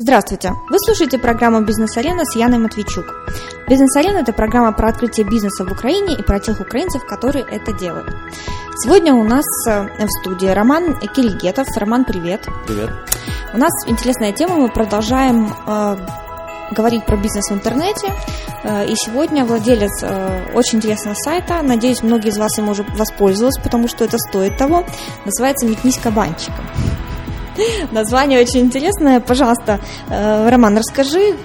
Здравствуйте! Вы слушаете программу «Бизнес-арена» с Яной Матвейчук. «Бизнес-арена» – это программа про открытие бизнеса в Украине и про тех украинцев, которые это делают. Сегодня у нас э, в студии Роман Кельгетов. Роман, привет! Привет! У нас интересная тема, мы продолжаем э, говорить про бизнес в интернете. Э, и сегодня владелец э, очень интересного сайта, надеюсь, многие из вас им уже воспользовались, потому что это стоит того, называется «Метнись кабанчиком». Название очень интересное. Пожалуйста, э, Роман, расскажи,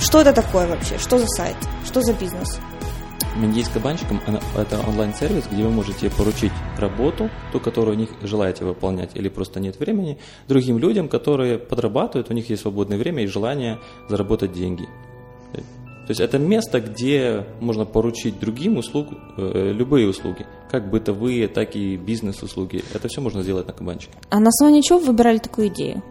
что это такое вообще? Что за сайт? Что за бизнес? Менди с кабанчиком – это онлайн-сервис, где вы можете поручить работу, ту, которую не желаете выполнять, или просто нет времени, другим людям, которые подрабатывают, у них есть свободное время и желание заработать деньги. Есть это место, где можно поручить другим услуг, э, любые услуги, как бытовые, так и бизнес-услуги. Это все можно сделать на кабанчике. А на основании чего вы выбирали такую идею?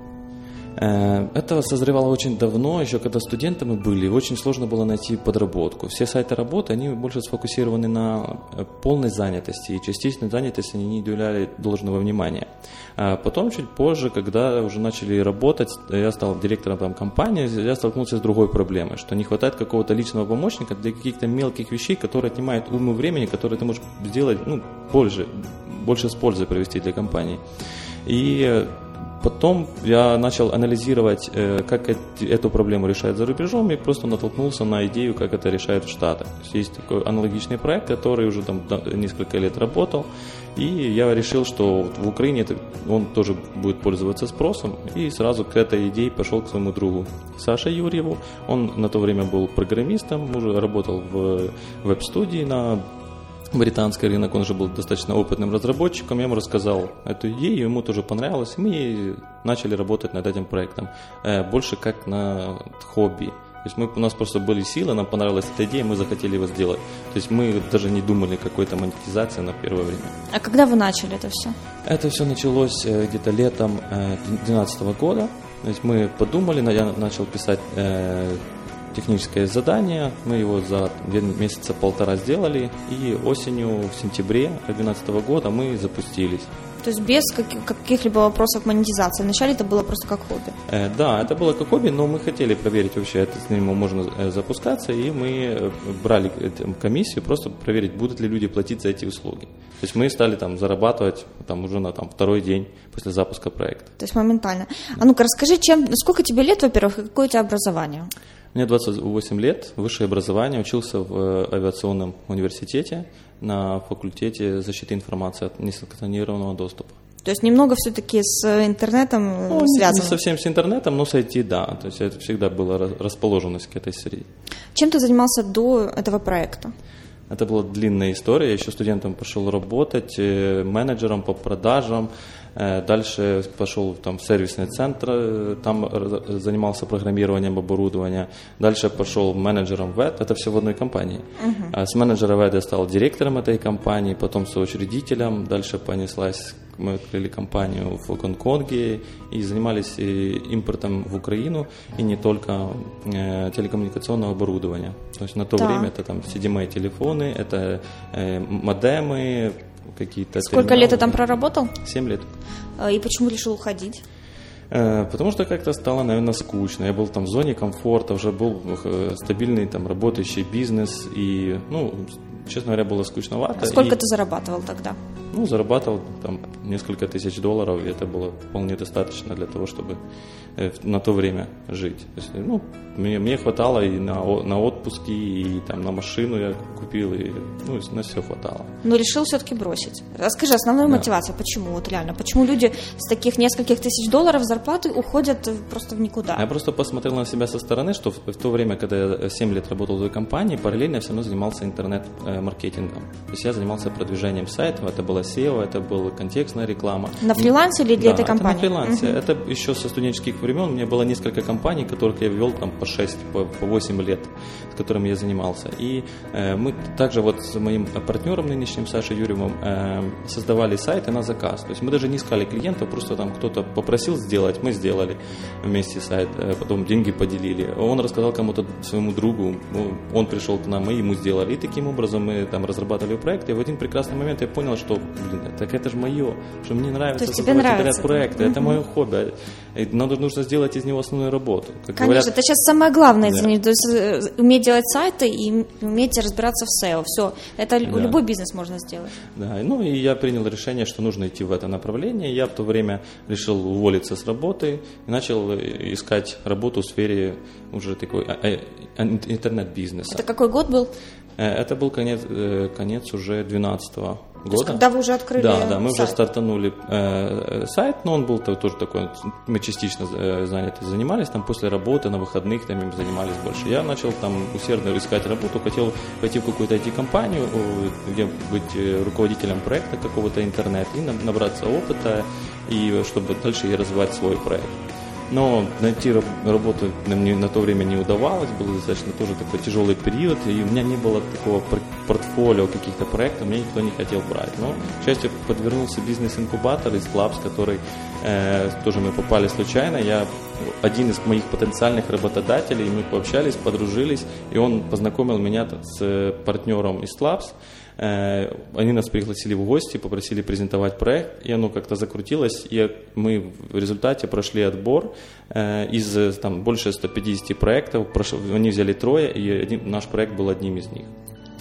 Э, это созревало очень давно, еще когда студенты мы были, очень сложно было найти подработку. Все сайты работы, они больше сфокусированы на э, полной занятости, и частичной занятости они не уделяли должного внимания. А потом, чуть позже, когда уже начали работать, я стал директором там, компании, я столкнулся с другой проблемой, что не хватает какого-то личного помощника для каких-то мелких вещей, которые отнимают ум и времени, которые ты можешь сделать ну, больше, больше с пользой провести для компании. И Потом я начал анализировать, э, как эту проблему решают за рубежом, и просто натолкнулся на идею, как это решают в Штатах. есть такой аналогичный проект, который уже там несколько лет работал, и я решил, что в Украине он тоже будет пользоваться спросом, и сразу к этой идее пошел к своему другу Саше Юрьеву. Он на то время был программистом, уже работал в веб-студии на британский рынок, он же был достаточно опытным разработчиком, я ему рассказал эту идею, ему тоже понравилось, и мы начали работать над этим проектом, э, больше как на хобби. То есть мы, у нас просто были силы, нам понравилась эта идея, мы захотели его сделать. То есть мы даже не думали какой-то монетизации на первое время. А когда вы начали это все? Это все началось э, где-то летом 2012 э, года. То есть мы подумали, я начал писать техническое задание. Мы его за месяца полтора сделали. И осенью, в сентябре 2012 года мы запустились. То есть без каких-либо вопросов монетизации. Вначале это было просто как хобби. Э, да, это было как хобби, но мы хотели проверить вообще, это с ним можно э, запускаться, и мы э, брали комиссию, просто проверить, будут ли люди платить за эти услуги. То есть мы стали там зарабатывать там, уже на там, второй день после запуска проекта. То есть моментально. А ну-ка расскажи, чем, сколько тебе лет, во-первых, и какое у тебя образование? Мне 28 лет, высшее образование, учился в э, авиационном университете на факультете защиты информации от несанкционированного доступа. То есть немного все-таки с интернетом э, ну, связано? Не совсем с интернетом, но с IT, да. То есть это всегда была расположенность к этой среде. Чем ты занимался до этого проекта? Это была длинная история. Я еще студентом пошел работать, э, менеджером по продажам, Э, дальше пошел там, в сервисный центр, э, там занимался программированием оборудования. Дальше пошел менеджером ВЭД, это все в одной компании. Uh-huh. С менеджера ВЭД я стал директором этой компании, потом соучредителем. Дальше понеслась, мы открыли компанию в Гонконге и занимались импортом в Украину, и не только э, телекоммуникационного оборудования. То есть на то да. время это там CDMA-телефоны, это э, модемы, какие-то... Сколько терминалы. лет ты там проработал? Семь лет. А, и почему решил уходить? Э, потому что как-то стало, наверное, скучно. Я был там в зоне комфорта, уже был э, стабильный там работающий бизнес. И, ну, честно говоря, было скучновато. А сколько и, ты зарабатывал тогда? Ну, зарабатывал там несколько тысяч долларов, и это было вполне достаточно для того, чтобы э, на то время жить. То есть, ну, мне, мне хватало и на, на отпуски, и там на машину я купил, и ну, на все хватало. Но решил все-таки бросить. Расскажи, основную да. мотивацию, почему вот реально, почему люди с таких нескольких тысяч долларов зарплаты уходят просто в никуда? Я просто посмотрел на себя со стороны, что в, в то время, когда я 7 лет работал в той компании, параллельно я все равно занимался интернет-маркетингом. То есть я занимался продвижением сайтов, это было SEO, это была контекстная реклама. На фрилансе или для да, этой компании? Это на фрилансе. Угу. Это еще со студенческих времен. У меня было несколько компаний, которых я вел там по 6, по, по 8 лет, с которыми я занимался. И э, мы также вот с моим партнером нынешним, Сашей Юрьевым, э, создавали сайты на заказ. То есть мы даже не искали клиентов, просто там кто-то попросил сделать, мы сделали вместе сайт, э, потом деньги поделили. Он рассказал кому-то своему другу, он пришел к нам, мы ему сделали. И таким образом мы там разрабатывали проект. И в один прекрасный момент я понял, что блин, так это же мое, что мне нравится То есть тебе нравится проекты, это мое хобби. Надо нужно сделать из него основную работу. Как Конечно, говорят, это сейчас самое главное, да. то есть э, уметь делать сайты и уметь разбираться в SEO. Все, это да. любой бизнес можно сделать. Да, ну и я принял решение, что нужно идти в это направление. Я в то время решил уволиться с работы и начал э, искать работу в сфере уже такой э, интернет-бизнеса. Это какой год был? Это был конец, конец уже 12 года. Есть, когда вы уже открыли Да, да, мы сайт. уже стартанули э, сайт, но он был тоже такой, мы частично э, заняты занимались, там после работы, на выходных там им занимались больше. Я начал там усердно искать работу, хотел пойти в какую-то IT-компанию, где быть э, руководителем проекта какого-то интернет и набраться опыта, и чтобы дальше и развивать свой проект. Но найти работу на то время не удавалось, был достаточно тоже такой тяжелый период, и у меня не было такого портфолио каких-то проектов, меня никто не хотел брать. Но, к счастью, подвернулся бизнес-инкубатор из Labs, который э, тоже мы попали случайно. Я один из моих потенциальных работодателей, мы пообщались, подружились, и он познакомил меня с партнером из Labs, Э, они нас пригласили в гости, попросили презентовать проект, и оно как-то закрутилось, и мы в результате прошли отбор э, из там, больше 150 проектов, они взяли трое, и один, наш проект был одним из них.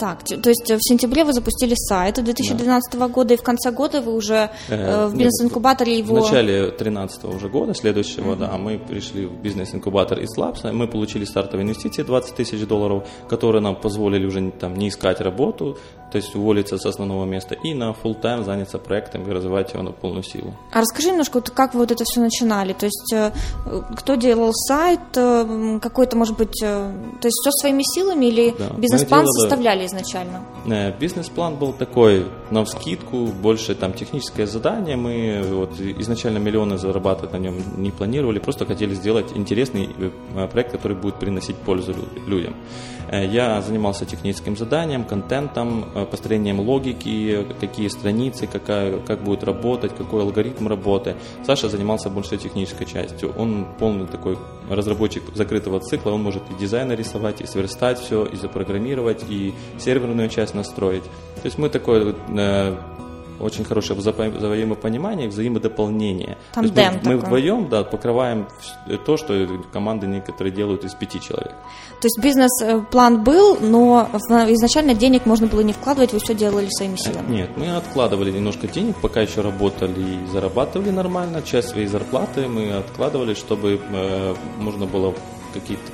Так, то есть в сентябре вы запустили сайт 2012 да. года, и в конце года вы уже э, в бизнес-инкубаторе его... В начале 2013 уже года, следующего, mm-hmm. да, мы пришли в бизнес-инкубатор из Labs, мы получили стартовые инвестиции 20 тысяч долларов, которые нам позволили уже там не искать работу, то есть уволиться с основного места и на full time заняться проектом и развивать его на полную силу. А расскажи немножко, вот как вы вот это все начинали? То есть э, кто делал сайт, э, какой-то, может быть, то есть все своими силами или да. бизнес-план составляли изначально? Э, бизнес-план был такой, на скидку, больше там техническое задание. Мы вот изначально миллионы зарабатывать на нем не планировали, просто хотели сделать интересный э, проект, который будет приносить пользу людям. Э, я занимался техническим заданием, контентом, построением логики, какие страницы, какая, как будет работать, какой алгоритм работы. Саша занимался больше технической частью. Он полный такой разработчик закрытого цикла, он может и дизайн рисовать, и сверстать все, и запрограммировать, и серверную часть настроить. То есть мы такое э, очень хорошее взаимопонимание, взаимодополнение. Тандем То есть мы, мы вдвоем да, покрываем то, что команды некоторые делают из пяти человек. То есть бизнес-план был, но изначально денег можно было не вкладывать, вы все делали своими силами? Нет, мы откладывали немножко денег, пока еще работали и зарабатывали нормально. Часть своей зарплаты мы откладывали, чтобы э, можно было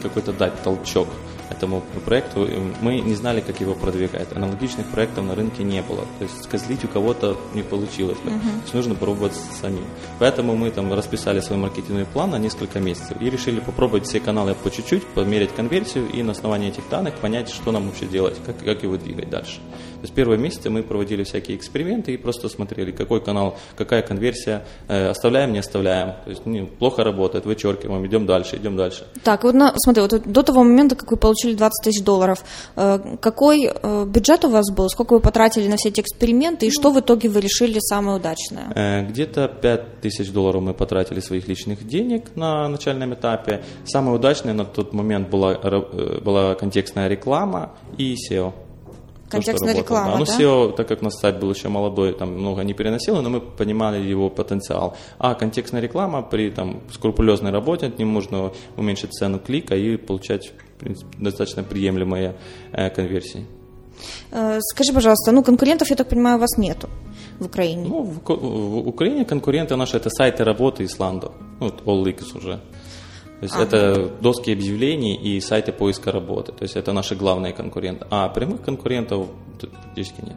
какой-то дать толчок этому проекту, мы не знали, как его продвигать. Аналогичных проектов на рынке не было. То есть скозлить у кого-то не получилось бы. Uh-huh. То есть нужно пробовать самим. Поэтому мы там расписали свой маркетинговый план на несколько месяцев и решили попробовать все каналы по чуть-чуть, померить конверсию и на основании этих данных понять, что нам вообще делать, как, как его двигать дальше. То есть первые месяцы мы проводили всякие эксперименты и просто смотрели, какой канал, какая конверсия, э, оставляем, не оставляем. То есть ну, плохо работает, вычеркиваем, идем дальше, идем дальше. Так, вот на, смотри, вот до того момента, как вы получили 20 тысяч долларов, э, какой э, бюджет у вас был, сколько вы потратили на все эти эксперименты и что в итоге вы решили самое удачное? Э, где-то 5 тысяч долларов мы потратили своих личных денег на начальном этапе. Самое удачное на тот момент была, э, была контекстная реклама и SEO. Контекстная то, реклама, да? Ну, да? SEO, так как наш сайт был еще молодой, там много не переносило, но мы понимали его потенциал. А контекстная реклама при там, скрупулезной работе, от ним можно уменьшить цену клика и получать в принципе, достаточно приемлемые э, конверсии. Э, скажи, пожалуйста, ну конкурентов, я так понимаю, у вас нету в Украине? Ну, в, в Украине конкуренты наши это сайты работы Исландо, ну, вот OLX уже. То есть ага. это доски объявлений и сайты поиска работы. То есть это наши главные конкуренты. А прямых конкурентов практически нет.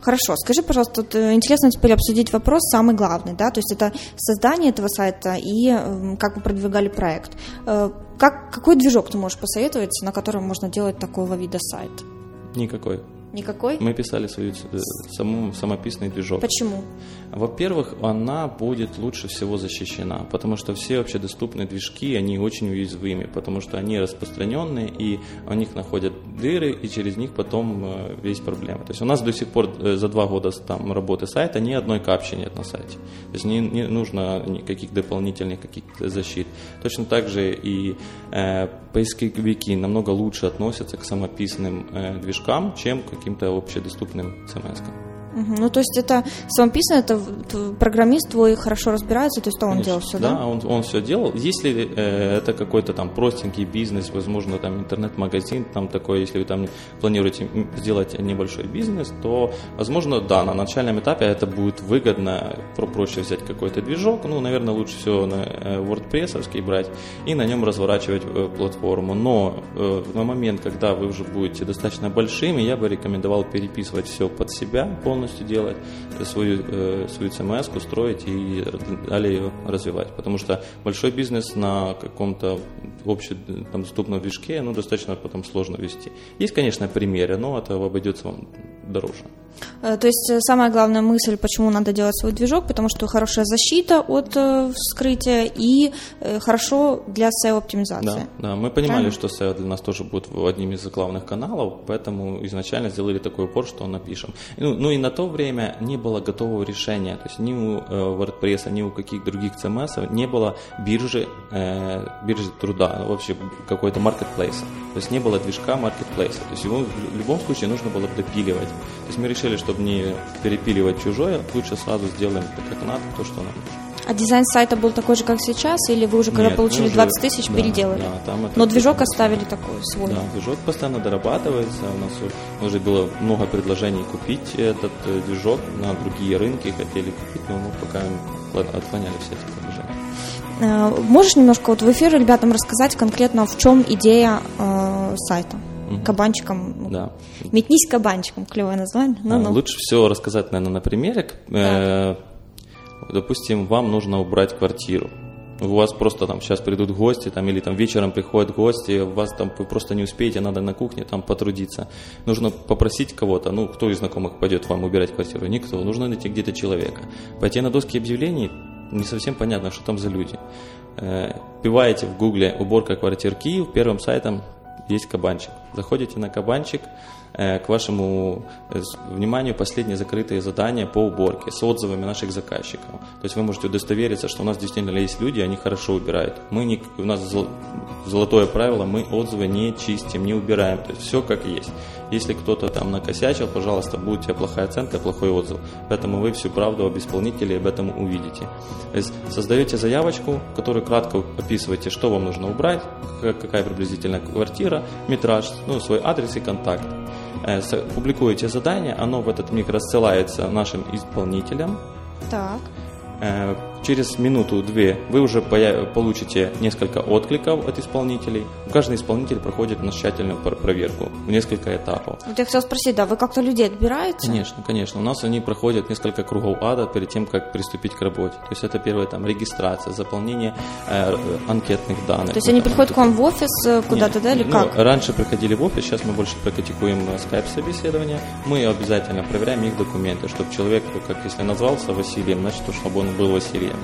Хорошо, скажи, пожалуйста, тут э, интересно теперь обсудить вопрос самый главный, да, то есть это создание этого сайта и эм, как вы продвигали проект. Э, как, какой движок ты можешь посоветовать, на котором можно делать такого вида сайт? Никакой. Никакой? Мы писали свою э, саму, самописный движок. Почему? Во-первых, она будет лучше всего защищена, потому что все общедоступные движки, они очень уязвимы, потому что они распространенные, и у них находят дыры, и через них потом э, весь проблема. То есть у нас до сих пор э, за два года там, работы сайта ни одной капчи нет на сайте. То есть не, не нужно никаких дополнительных каких защит. Точно так же и э, поисковики намного лучше относятся к самописным э, движкам, чем к каким-то общедоступным CMS. Угу. Ну, то есть это самописано, это программист твой хорошо разбирается, то есть то он Конечно, делал все, да? Да, он, он все делал. Если э, это какой-то там простенький бизнес, возможно, там интернет-магазин, там такой, если вы там планируете сделать небольшой бизнес, то, возможно, да, на начальном этапе это будет выгодно, про проще взять какой-то движок, ну, наверное, лучше всего на э, WordPress брать и на нем разворачивать э, платформу. Но э, на момент, когда вы уже будете достаточно большими, я бы рекомендовал переписывать все под себя полностью полностью делать, свою, э, свою CMS строить и далее ее развивать. Потому что большой бизнес на каком-то общедоступном движке ну, достаточно потом сложно вести. Есть, конечно, примеры, но это обойдется вам дороже. Э, то есть э, самая главная мысль, почему надо делать свой движок, потому что хорошая защита от э, вскрытия и хорошо для SEO-оптимизации. Да, да, мы понимали, Правильно? что SEO для нас тоже будет одним из главных каналов, поэтому изначально сделали такой упор, что напишем. Ну, ну и на то время не было готового решения, то есть ни у WordPress, ни у каких других CMS не было биржи, биржи труда, вообще какой-то маркетплейса. То есть не было движка маркетплейса. То есть его в любом случае нужно было допиливать. То есть мы решили, чтобы не перепиливать чужое, лучше сразу сделаем так, как надо, то, что нам А дизайн сайта был такой же, как сейчас, или вы уже, когда Нет, получили уже, 20 тысяч, да, переделали? Да, там это Но движок оставили такой свой. Да, движок постоянно дорабатывается. У нас уже было много предложений купить этот э, движок на другие рынки, хотели купить, но мы пока отклоняли все эти предложения. Э, можешь немножко вот в эфире ребятам рассказать конкретно, в чем идея э, сайта? Кабанчиком. Да. Метнись кабанчиком, клевое название. Ну, ну. Лучше всего рассказать, наверное, на примере. Э, допустим, вам нужно убрать квартиру. У вас просто там сейчас придут гости, там, или там вечером приходят гости, у вас там вы просто не успеете, надо на кухне там потрудиться. Нужно попросить кого-то, ну, кто из знакомых пойдет вам убирать квартиру? Никто. Нужно найти где-то человека. Пойти на доски объявлений, не совсем понятно, что там за люди. Э, Пиваете в гугле «уборка квартир Киев», первым сайтом есть кабанчик. Заходите на кабанчик, Э, к вашему э, вниманию последние закрытые задания по уборке с отзывами наших заказчиков. То есть вы можете удостовериться, что у нас действительно есть люди, они хорошо убирают. Мы не, у нас золотое правило, мы отзывы не чистим, не убираем. То есть все как есть. Если кто-то там накосячил, пожалуйста, будет у тебя плохая оценка, плохой отзыв. Поэтому вы всю правду об исполнителе об этом увидите. То есть создаете заявочку, в которой кратко описываете, что вам нужно убрать, какая приблизительно квартира, метраж, ну, свой адрес и контакт. Э, публикуете задание, оно в этот миг рассылается нашим исполнителям. Так. Э, через минуту-две вы уже получите несколько откликов от исполнителей. Каждый исполнитель проходит на тщательную проверку в несколько этапов. Вот я хотела спросить, да, вы как-то людей отбираете? Конечно, конечно. У нас они проходят несколько кругов ада перед тем, как приступить к работе. То есть это первое там регистрация, заполнение э, анкетных данных. То есть они приходят к вам в офис э, куда-то, да, или ну, как? Раньше приходили в офис, сейчас мы больше практикуем скайп-собеседование. Мы обязательно проверяем их документы, чтобы человек, как если назвался Василием, значит, чтобы он был Василием условиям.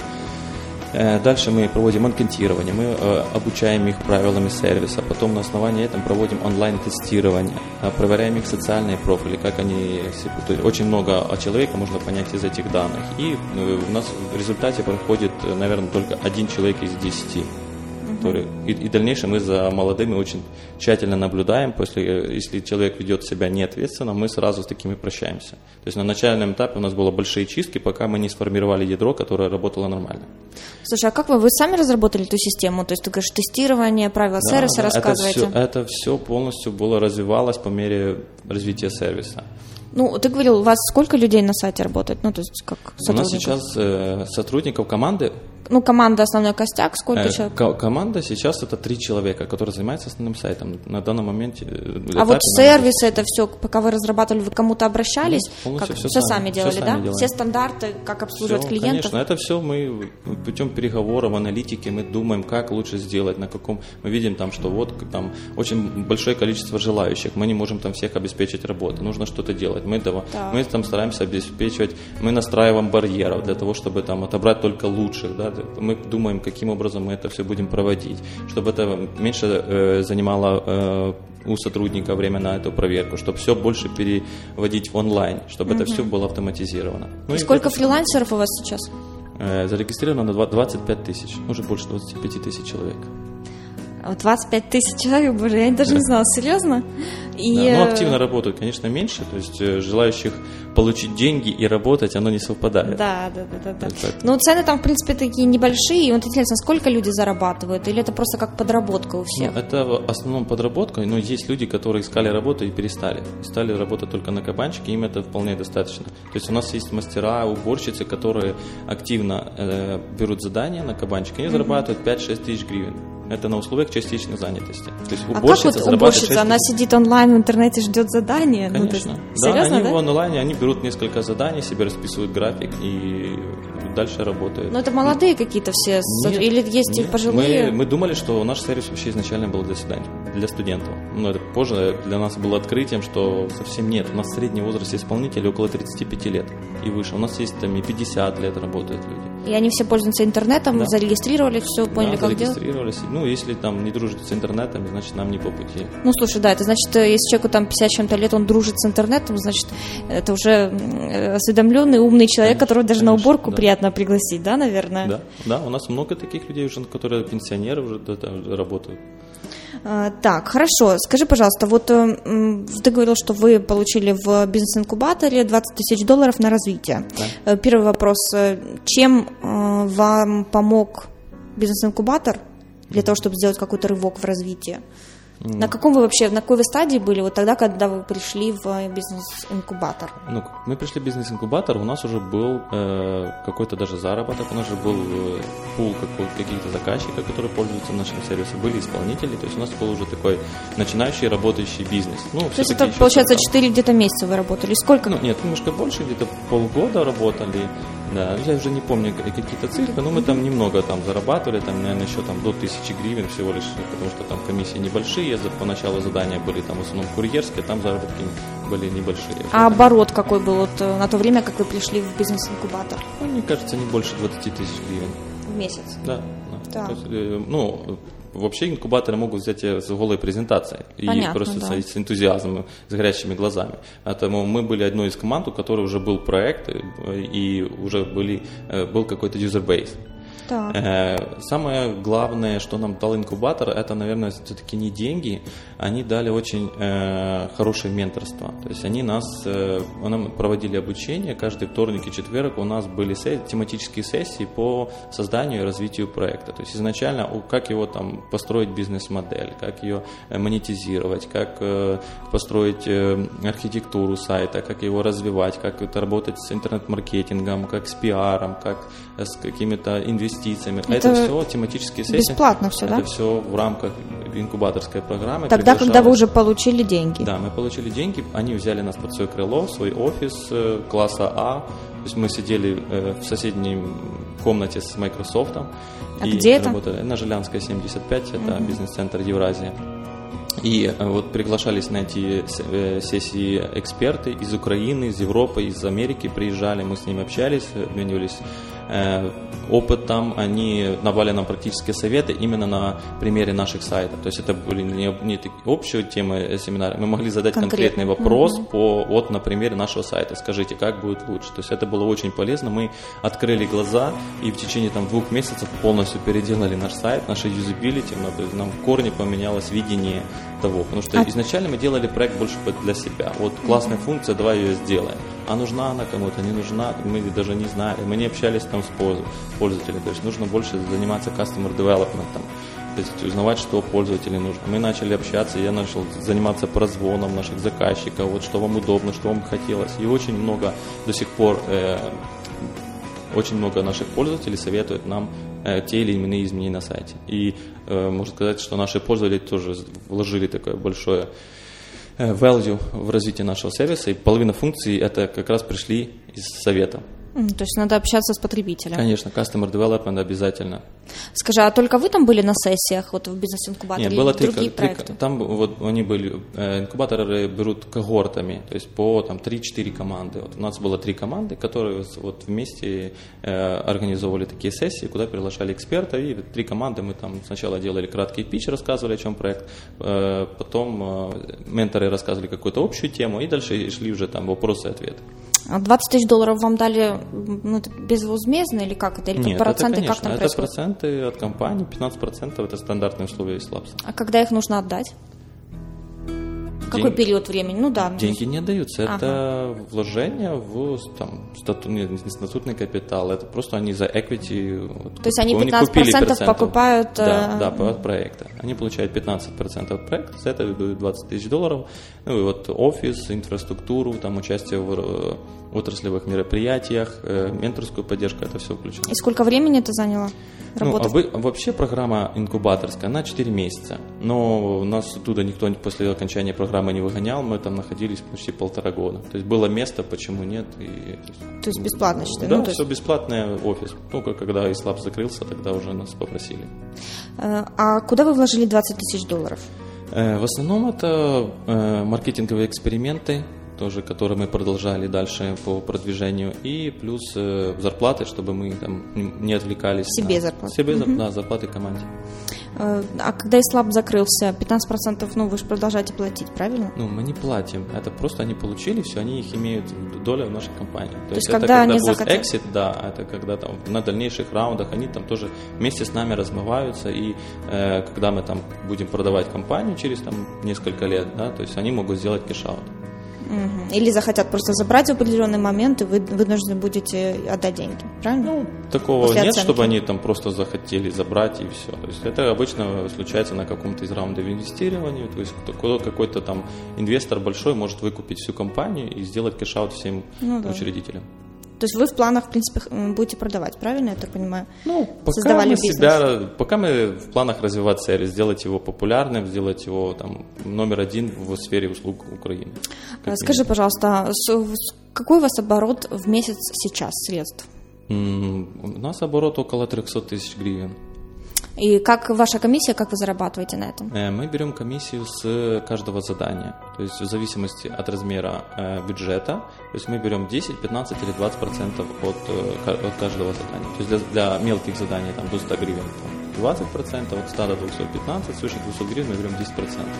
Э, дальше мы проводим анкетирование, мы э, обучаем их правилами сервиса, потом на основании этого проводим онлайн-тестирование, э, проверяем их социальные профили, как они... Очень много о человеке можно понять из этих данных. И у нас в результате проходит, наверное, только один человек из десяти который и, и в дальнейшем мы за молодыми очень тщательно наблюдаем. После, если человек ведет себя неответственно, мы сразу с такими прощаемся. То есть на начальном этапе у нас было большие чистки, пока мы не сформировали ядро, которое работало нормально. Слушай, а как вы, вы сами разработали эту систему? То есть ты говоришь, тестирование, правила да, сервиса да, рассказываете? Это все, это все полностью было развивалось по мере развития сервиса. Ну, ты говорил, у вас сколько людей на сайте работает? Ну, то есть как У нас сейчас э, сотрудников команды ну, команда основной костяк, сколько э, человек? Команда сейчас это три человека, которые занимаются основным сайтом. На данном моменте. Э, а вот сервисы это все, пока вы разрабатывали, вы кому-то обращались? Ну, как, все, все сами, сами делали, все да? Делаем. Все стандарты, как обслуживать все, клиентов? Конечно, это все мы путем переговоров, аналитики, мы думаем, как лучше сделать, на каком. Мы видим там, что вот там очень большое количество желающих, мы не можем там всех обеспечить работой, нужно что-то делать. Мы, да. мы там стараемся обеспечивать, мы настраиваем барьеров для того, чтобы там отобрать только лучших, да, мы думаем, каким образом мы это все будем проводить, чтобы это меньше э, занимало э, у сотрудника время на эту проверку, чтобы все больше переводить в онлайн, чтобы угу. это все было автоматизировано. Ну, и сколько фрилансеров у вас сейчас? Э, зарегистрировано на 25 тысяч, уже больше 25 тысяч человек. 25 тысяч человек, боже, я даже не знала, серьезно? И... Да, ну, активно работают, конечно, меньше, то есть э, желающих получить деньги и работать, оно не совпадает. Да, да, да, да. да. Ну, цены там, в принципе, такие небольшие, и вот интересно, сколько люди зарабатывают, или это просто как подработка у всех? Ну, это в основном подработка, но есть люди, которые искали работу и перестали. Стали работать только на кабанчике, им это вполне достаточно. То есть у нас есть мастера, уборщицы, которые активно э, берут задания на кабанчик, они mm-hmm. зарабатывают 5-6 тысяч гривен. Это на условиях частичной занятости. То есть уборщица а как вот уборщица? Она сидит онлайн в интернете, ждет задания? Конечно. Ну, есть, да, серьезно, они да? в онлайне, они берут несколько заданий, себе расписывают график и дальше работают. Но это молодые какие-то все? Нет, Или есть нет. пожилые? Мы, мы думали, что наш сервис вообще изначально был для свиданий, для студентов. Но это позже для нас было открытием, что совсем нет. У нас средний возраст исполнителей около 35 лет и выше. У нас есть там и 50 лет работают люди. И они все пользуются интернетом, да. зарегистрировались, все поняли, да, как зарегистрировались. делать? Ну, если там не дружит с интернетом, значит, нам не по пути. Ну, слушай, да, это значит, э, если человеку там 50 чем-то лет, он дружит с интернетом, значит, это уже осведомленный, умный человек, конечно, которого даже конечно, на уборку да. приятно пригласить, да, наверное? Да, да, у нас много таких людей уже, которые пенсионеры уже да, работают. А, так, хорошо. Скажи, пожалуйста, вот э, ты говорил, что вы получили в бизнес-инкубаторе 20 тысяч долларов на развитие. Да. Э, первый вопрос. Чем вам помог бизнес-инкубатор для того, чтобы сделать какой-то рывок в развитии. На каком вы вообще, на какой вы стадии были вот тогда, когда вы пришли в бизнес-инкубатор? Ну, мы пришли в бизнес-инкубатор, у нас уже был э, какой-то даже заработок, у нас же был э, пул каких-то заказчиков, которые пользуются нашим сервисом, были исполнители, то есть у нас был уже такой начинающий работающий бизнес. Ну, то есть это, получается, 4 где-то месяца вы работали? Сколько? Ну, нет, немножко больше, где-то полгода работали. Да, я уже не помню какие-то цифры, но мы там немного там зарабатывали, там, наверное, еще там до тысячи гривен всего лишь, потому что там комиссии небольшие, за поначалу задания были там в основном курьерские, там заработки были небольшие. А оборот какой был вот э, на то время, как вы пришли в бизнес-инкубатор? Ну, мне кажется, не больше 20 тысяч гривен. В месяц? Да. да. То есть, э, ну, Вообще инкубаторы могут взять с голой презентацией Понятно, и просто да. с, энтузиазмом, с горящими глазами. Поэтому мы были одной из команд, у которой уже был проект э, и уже были, э, был какой-то user-base. Так. Э, самое главное, что нам дал инкубатор, это, наверное, все-таки не деньги, они дали очень э, хорошее менторство. То есть они нас, э, нам проводили обучение, каждый вторник и четверг у нас были тематические сессии по созданию и развитию проекта. То есть изначально, как его там построить бизнес-модель, как ее монетизировать, как построить архитектуру сайта, как его развивать, как это работать с интернет-маркетингом, как с пиаром, как с какими-то инвестициями инвестициями. Это, это все тематические сессии. Бесплатно все, это да? Это все в рамках инкубаторской программы. Тогда, когда вы уже получили деньги. Да, мы получили деньги, они взяли нас под свое крыло, в свой офис э, класса А. То есть мы сидели э, в соседней комнате с Microsoft. А и где это? Работали на Жилянской 75, это угу. бизнес-центр Евразия. И э, вот приглашались на эти сессии эксперты из Украины, из Европы, из Америки приезжали, мы с ними общались, обменивались Э, опытом, они давали нам практические советы именно на примере наших сайтов. То есть это были не, не общие темы семинара, мы могли задать конкретный вопрос угу. по, вот на примере нашего сайта. Скажите, как будет лучше. То есть это было очень полезно. Мы открыли глаза и в течение там, двух месяцев полностью переделали наш сайт, наши юзабилити, нам в корне поменялось видение того. Потому что а... изначально мы делали проект больше для себя. Вот классная функция, давай ее сделаем а нужна она кому-то, не нужна, мы даже не знали, мы не общались там с пользователем, то есть нужно больше заниматься customer development, то есть узнавать, что пользователю нужно. Мы начали общаться, я начал заниматься прозвоном наших заказчиков, вот что вам удобно, что вам хотелось, и очень много до сих пор э, очень много наших пользователей советуют нам те или иные изменения на сайте. И э, можно сказать, что наши пользователи тоже вложили такое большое Э, value в развитии нашего сервиса, и половина функций это как раз пришли из совета. То есть надо общаться с потребителем. Конечно, customer development обязательно. Скажи, а только вы там были на сессиях вот в бизнес-инкубаторе Нет, было три, другие три, проекты? Там вот они были, э, инкубаторы берут когортами, то есть по там 3-4 команды. Вот у нас было три команды, которые вот вместе э, организовывали такие сессии, куда приглашали экспертов, и три команды мы там сначала делали краткий пич, рассказывали, о чем проект, э, потом э, менторы рассказывали какую-то общую тему, и дальше шли уже там вопросы и ответы. А 20 тысяч долларов вам дали ну, безвозмездно или как это? Или Нет, проценты, это, конечно, как там это происходит? проценты от компании, 15% это стандартные условия из Labs. А когда их нужно отдать? Какой День- период времени? Ну да. Деньги не отдаются, Ага. это вложение в там, стату, не, не статутный капитал, это просто они за equity. вот, То есть они у них 15% купили процентов. покупают, Да, э, да, от проекта. Они получают 15% от проекта, за это дают 20 тысяч долларов. Ну и вот офис, инфраструктуру, там участие в э, отраслевых мероприятиях, э, менторскую поддержку, это все включено. И сколько времени это заняло? Ну, Работать? обы- вообще программа инкубаторская, она 4 месяца. Но нас оттуда никто после окончания программы не выгонял, мы там находились почти полтора года. То есть было место, почему нет. И, То есть бесплатно, считай, Да, ну, все есть- бесплатное офис. Только когда Ислаб закрылся, тогда уже нас попросили. Э, А куда вы вложили 20 тысяч долларов? Э, В основном это маркетинговые эксперименты, тоже, которые мы продолжали дальше по продвижению, и плюс э, зарплаты, чтобы мы там не отвлекались. Себе на- зарплаты. Себе зар- да, зарплаты команде. Э, А когда Ислаб закрылся, 15% ну вы же продолжаете платить, правильно? Ну, мы не платим. Это просто они получили все, они их имеют доля в нашей компании. То, есть, это когда когда они будет захотят- exit, да, это когда там на дальнейших раундах они там тоже вместе с нами размываются, и э, когда мы там будем продавать компанию через там несколько лет, да, то есть они могут сделать cash out. Или захотят просто забрать в определенный момент, и вы вынуждены будете отдать деньги, правильно? Ну, такого После нет, оценки. чтобы они там просто захотели забрать и все. То есть это обычно случается на каком-то из раундов инвестирования. То есть какой-то там инвестор большой может выкупить всю компанию и сделать cash out всем Ну да. учредителям. То есть вы в планах, в принципе, будете продавать, правильно я так понимаю? Ну, пока Создавали мы бизнес. себя, пока мы в планах развивать сервис, сделать его популярным, сделать его там номер один в сфере услуг Украины. А, Скажи, пожалуйста, с- с- какой у вас оборот в месяц сейчас средств? минимум. У нас оборот около 300 тысяч гривен. И как ваша комиссия, как вы зарабатываете на этом? Э, Мы берем комиссию с каждого задания, то есть в зависимости от размера э, бюджета, то есть мы берем 10, 15 или 20 процентов от, э, от каждого задания. То есть для, для мелких заданий там, до 100 гривен там, 20 процентов, от 100 до 215, свыше 200 гривен мы берем 10 процентов.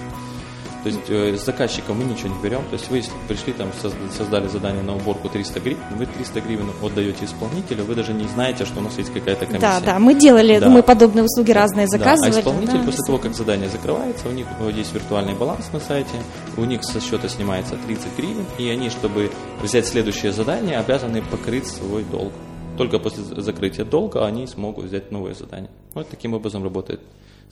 То есть э, с заказчика мы ничего не берем. То есть вы если пришли там, соз- создали задание на уборку 300 гривен, вы 300 гривен отдаете исполнителю, вы даже не знаете, что у нас есть какая-то комиссия. Да, да, мы делали, Да. мы подобные услуги разные Да, заказывали. а исполнитель да. после того, как задание закрывается, у них э, есть виртуальный баланс на сайте, у них со счета снимается 30 гривен, и они, чтобы взять следующее задание, обязаны покрыть свой долг. Только после закрытия долга они смогут взять новое задание. Вот таким образом работает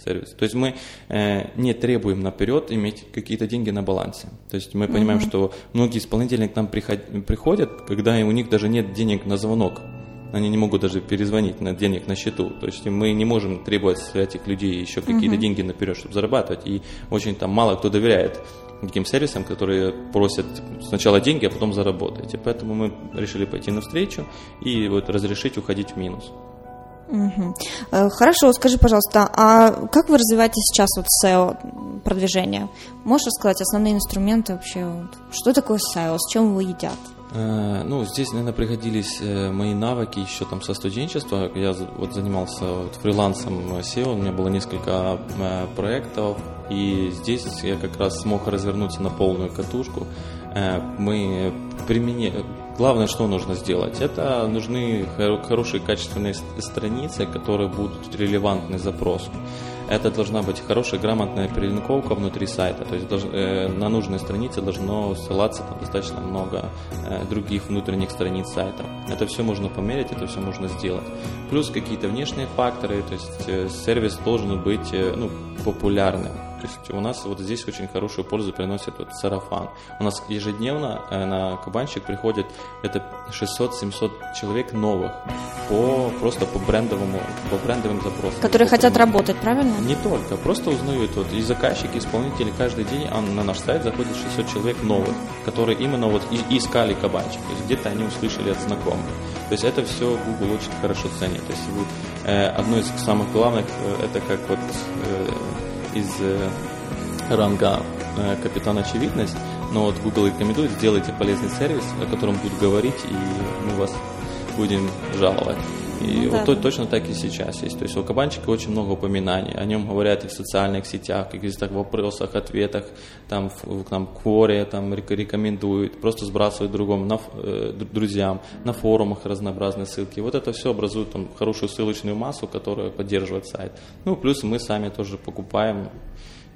сервис. То есть мы э, не требуем наперед иметь какие-то деньги на балансе. То есть мы понимаем, что многие исполнители к нам приход- приходят, когда у них даже нет денег на звонок. Они не могут даже перезвонить на денег на счету. То есть мы не можем требовать с этих людей еще какие-то деньги наперед, чтобы зарабатывать. И очень там мало кто доверяет таким сервисам, которые просят сначала деньги, а потом заработать. И поэтому мы решили пойти навстречу и вот разрешить уходить в минус. Э, Хорошо, скажи, пожалуйста, а как вы развиваете сейчас вот SEO продвижение? Можешь рассказать основные инструменты вообще? Что такое SEO? С чем его едят? Э, Ну, здесь, наверное, пригодились э, мои навыки еще там со студенчества. Я вот занимался вот фрилансом SEO, у меня было несколько э, проектов, и здесь я как раз смог развернуться на полную катушку. Мы применили... Главное, что нужно сделать, это нужны хор- хорошие качественные страницы, которые будут релевантны запросу. Это должна быть хорошая, грамотная перелинковка внутри сайта. То есть э, на нужной странице должно ссылаться там, достаточно много э, других внутренних страниц сайта. Это все можно померить, это все можно сделать. Плюс какие-то внешние факторы, то есть э, сервис должен быть ну, популярным. То есть у нас вот здесь очень хорошую пользу приносит вот сарафан. У нас ежедневно э, на кабанчик приходит это 600-700 человек новых по просто по брендовому по брендовым запросам. Которые хотят брендовым. работать, правильно? Не только, просто узнают вот и заказчики, исполнители каждый день а на наш сайт заходит 600 человек новых, которые именно вот и- искали кабанчик, то есть где-то они услышали от знакомых. То есть это все Google очень хорошо ценит. То есть вы, э, одно из самых главных э, это как вот э, из э, ранга э, капитан очевидность, но вот Google рекомендует сделайте полезный сервис, о котором будут говорить, и мы вас будем жаловать. И ну, вот да. точно так и сейчас есть. То есть у кабанчика очень много упоминаний. О нем говорят и в социальных сетях, и в вопросах, ответах, там, в, там, Quora там рекомендуют, просто сбрасывают другому, на, э, друзьям, на форумах разнообразные ссылки. Вот это все образует там, хорошую ссылочную массу, которая поддерживает сайт. Ну, плюс мы сами тоже покупаем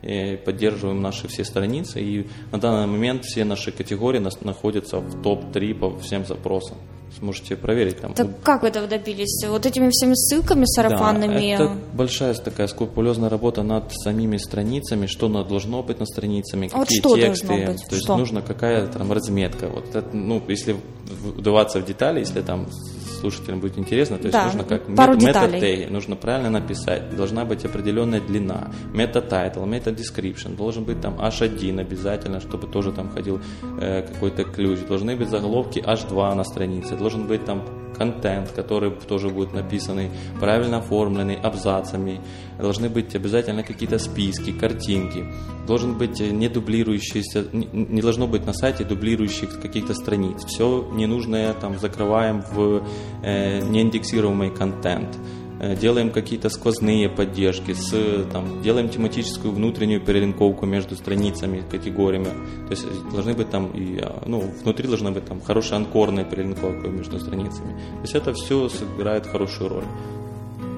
и поддерживаем наши все страницы. И на данный момент все наши категории находятся в топ-3 по всем запросам. Сможете проверить там. Так как вы этого добились? Вот этими всеми ссылками сарафанными? Да, это большая такая скрупулезная работа над самими страницами, что должно быть на страницами, какие вот что тексты. Должно быть? То есть что? нужна какая там разметка. Вот это, ну, если вдаваться в детали, если там слушателям будет интересно. То есть да, нужно как пару мета нужно правильно написать, должна быть определенная длина, meta title, meta description, должен быть там H1 обязательно, чтобы тоже там ходил э, какой-то ключ, должны быть заголовки H2 на странице, должен быть там контент, который тоже будет написанный, правильно оформленный, абзацами, должны быть обязательно какие-то списки, картинки, должен быть не дублирующийся, не должно быть на сайте дублирующих каких-то страниц. Все ненужное там закрываем в э, неиндексируемый контент. э, делаем какие-то сквозные поддержки, с, там, делаем тематическую внутреннюю перелинковку между страницами, категориями. То есть должны быть там и, а, ну, внутри должна быть там хорошая анкорная перелинковка между страницами. То есть это все сыграет хорошую роль.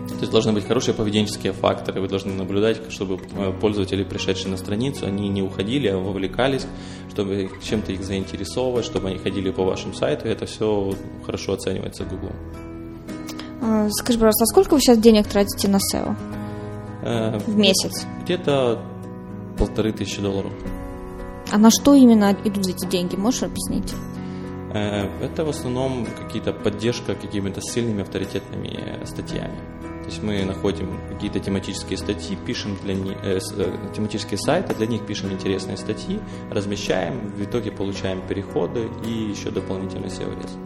То есть должны быть хорошие поведенческие факторы, вы должны наблюдать, чтобы э, пользователи, пришедшие на страницу, они не уходили, а вовлекались, чтобы чем-то их заинтересовывать, чтобы они ходили по вашему сайту, это все хорошо оценивается Google. А, скажи, пожалуйста, а сколько вы сейчас денег тратите на SEO э, в месяц? Где-то полторы тысячи долларов. А на что именно идут эти деньги? Можешь объяснить? Э, это в основном какие-то поддержка какими-то сильными авторитетными статьями. То есть мы находим какие-то тематические статьи, пишем для них, э, э, тематические сайты, для них пишем интересные статьи, размещаем, в итоге получаем переходы и еще дополнительный SEO-рез.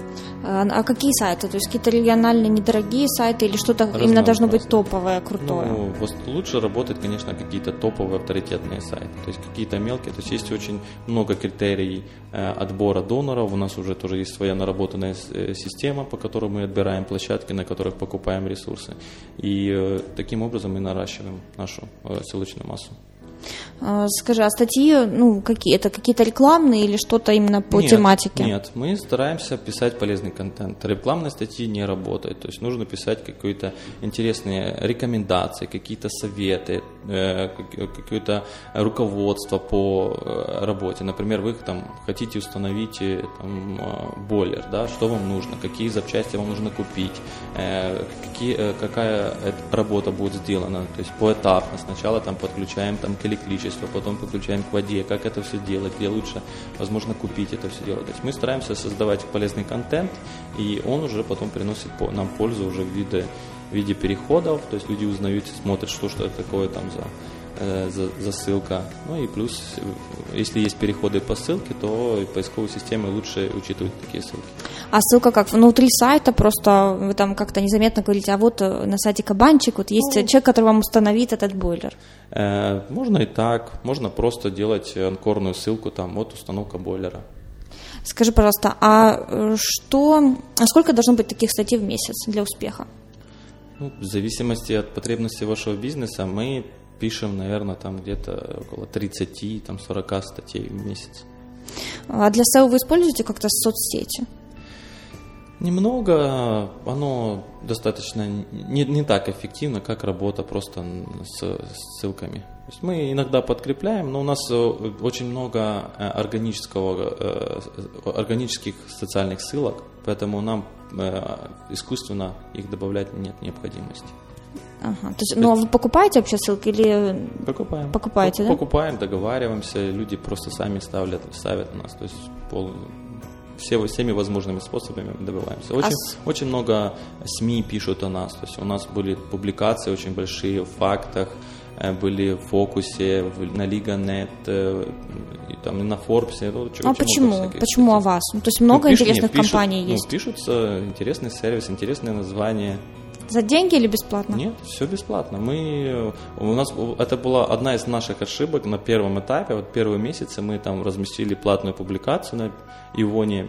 А, а какие сайты? То есть какие-то региональные недорогие сайты или что-то именно должно быть топовое, крутое? Ну, лучше работать, конечно, какие-то топовые авторитетные сайты, то есть какие-то мелкие. То есть есть очень много критерий э, отбора доноров. У нас уже тоже есть своя наработанная э, система, по которой мы отбираем площадки, на которых покупаем ресурсы. И э, таким образом мы наращиваем нашу ссылочную массу. А, скажи, а статьи, ну, какие это какие-то рекламные или что-то именно по нет, тематике? Нет, мы стараемся писать полезный контент. Рекламные статьи не работают. То есть нужно писать какие-то интересные рекомендации, какие-то советы, э, какое-то руководство по э, работе. Например, вы там хотите установить э, там, бойлер, да, что вам нужно, какие запчасти вам нужно купить, какие, какая работа будет сделана, то есть поэтапно. Сначала там подключаем там, к электричество, потом подключаем к воде, как это все делать, где лучше, возможно, купить это все делать. То есть мы стараемся создавать полезный контент, и он уже потом приносит нам пользу уже в виде, в виде переходов, то есть люди узнают, смотрят, что, что это такое там за засылка. Ну и плюс, если есть переходы по ссылке, то поисковые системы лучше учитывают такие ссылки. А ссылка как внутри сайта, просто вы там как-то незаметно говорите, а вот э, на сайте Кабанчик вот есть ну, человек, который вам установит этот бойлер. Э, можно и так, можно просто делать анкорную ссылку, там вот установка бойлера. Скажи, пожалуйста, а что, а сколько должно быть таких статей в месяц для успеха? Ну, в зависимости от потребностей вашего бизнеса мы пишем, наверное, там где-то около 30, там 40 статей в месяц. А для SEO вы используете как-то соцсети? Немного, оно достаточно не, не так эффективно, как работа просто с, с ссылками. То есть мы иногда подкрепляем, но у нас э, очень много э, органического, э, органических социальных ссылок, поэтому нам искусственно их добавлять нет необходимости. Ага. То есть, ну, а вы покупаете вообще ссылки или покупаем? Покупаете, да? Покупаем, договариваемся, люди просто сами ставят, ставят нас, то есть пол, все, всеми возможными способами добиваемся. Очень, а очень много СМИ пишут о нас, то есть у нас были публикации очень большие в фактах, э, были в фокусе, на Лига.нет, э, и там на Форбсе. Ну, а почему? Почему о вас? Ну, то есть много ну, пишут, интересных нет, компаний пишут, есть? Ну, пишутся интересный сервис, интересные названия. За деньги или бесплатно? Нет, все бесплатно. Мы, у нас, это была одна из наших ошибок на первом этапе. Вот первые месяцы мы там разместили платную публикацию на Ивоне.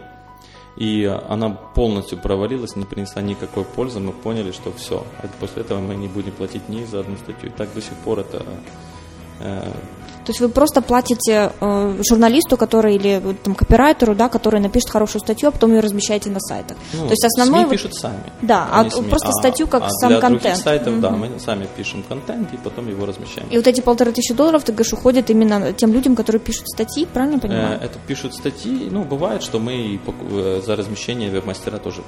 и она полностью провалилась, не принесла никакой пользы, мы поняли, что все, после этого мы не будем платить ни за одну статью. И так до сих пор это э, то есть вы просто платите э, журналисту, который или там копирайтеру, да, который напишет хорошую статью, а потом ее размещаете на сайтах. Ну, То есть основное СМИ пишут сами. Да, а СМИ. просто а, статью как а сам для контент. Других сайтов, mm-hmm. да, мы сами пишем контент и потом его размещаем. И вот эти полторы тысячи долларов, ты говоришь, уходят именно тем людям, которые пишут статьи, правильно понимаю? Э, это пишут статьи, ну бывает, что мы э, за размещение веб-мастера тоже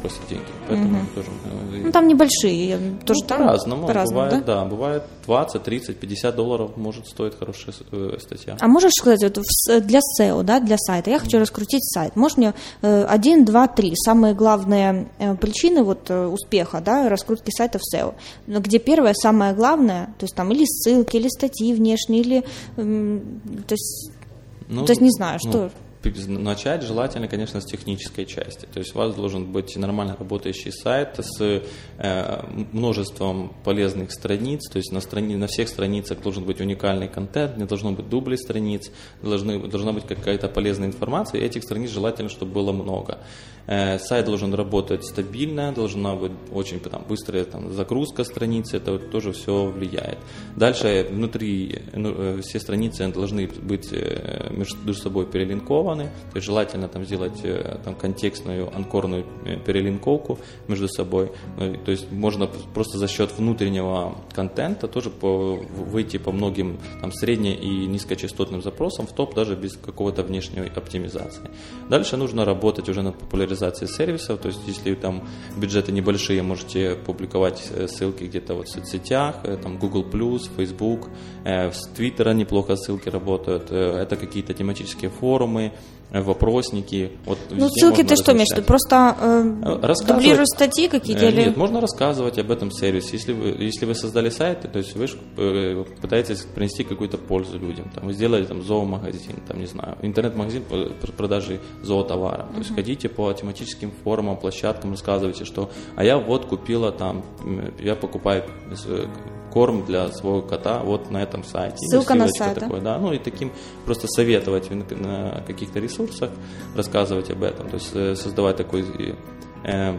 просят деньги, поэтому mm-hmm. тоже. Э, ну там небольшие, тоже ну, там по-разному, по-разному, бывает, да? да, бывает 20, 30, 50 долларов может стоить хорошая статья статья. А можешь сказать, вот для SEO, да, для сайта, я хочу раскрутить сайт, можешь мне э, один, два, три, самые главные э, причины вот э, успеха, да, раскрутки сайта в SEO, где первое, самое главное, то есть там или ссылки, или статьи внешние, или, то есть, ну, то есть не знаю, ну, что начать желательно, конечно, с технической части. То есть у вас должен быть нормально работающий сайт с э, множеством полезных страниц. То есть на, страни, на всех страницах должен быть уникальный контент, не должно быть дублей страниц, должны, должна быть какая-то полезная информация. И этих страниц желательно, чтобы было много. Э, сайт должен работать стабильно, должна быть очень там, быстрая там, загрузка страницы, это тоже все влияет. Дальше внутри ну, э, все страницы должны быть э, между собой перелинкованы, то есть желательно там сделать там, контекстную анкорную перелинковку между собой. Ну, то есть можно просто за счет внутреннего контента тоже по, выйти по многим там, средне- и низкочастотным запросам в топ даже без какого-то внешней оптимизации. Дальше нужно работать уже над популяризацией популяризации сервисов, то есть если там бюджеты небольшие, можете публиковать э, ссылки где-то вот в соцсетях, э, там Google+, Facebook, э, с Твиттера неплохо ссылки работают, это какие-то тематические форумы, вопросники. Вот ну, ссылки ты что имеешь Просто э, дублируешь статьи какие-то? Или... Нет, можно рассказывать об этом сервисе. Если вы, если вы создали сайт, то есть вы пытаетесь принести какую-то пользу людям. Там, вы сделали там зоомагазин, там, не знаю, интернет-магазин по продаже зоотовара. Uh-huh. То есть ходите по тематическим форумам, площадкам, рассказывайте, что а я вот купила там, я покупаю э, корм для своего кота вот на этом сайте. Ссылка на сайт, такое, да? Ну и таким просто советовать на каких-то ресурсах, рассказывать об этом, то есть э, создавать такой э,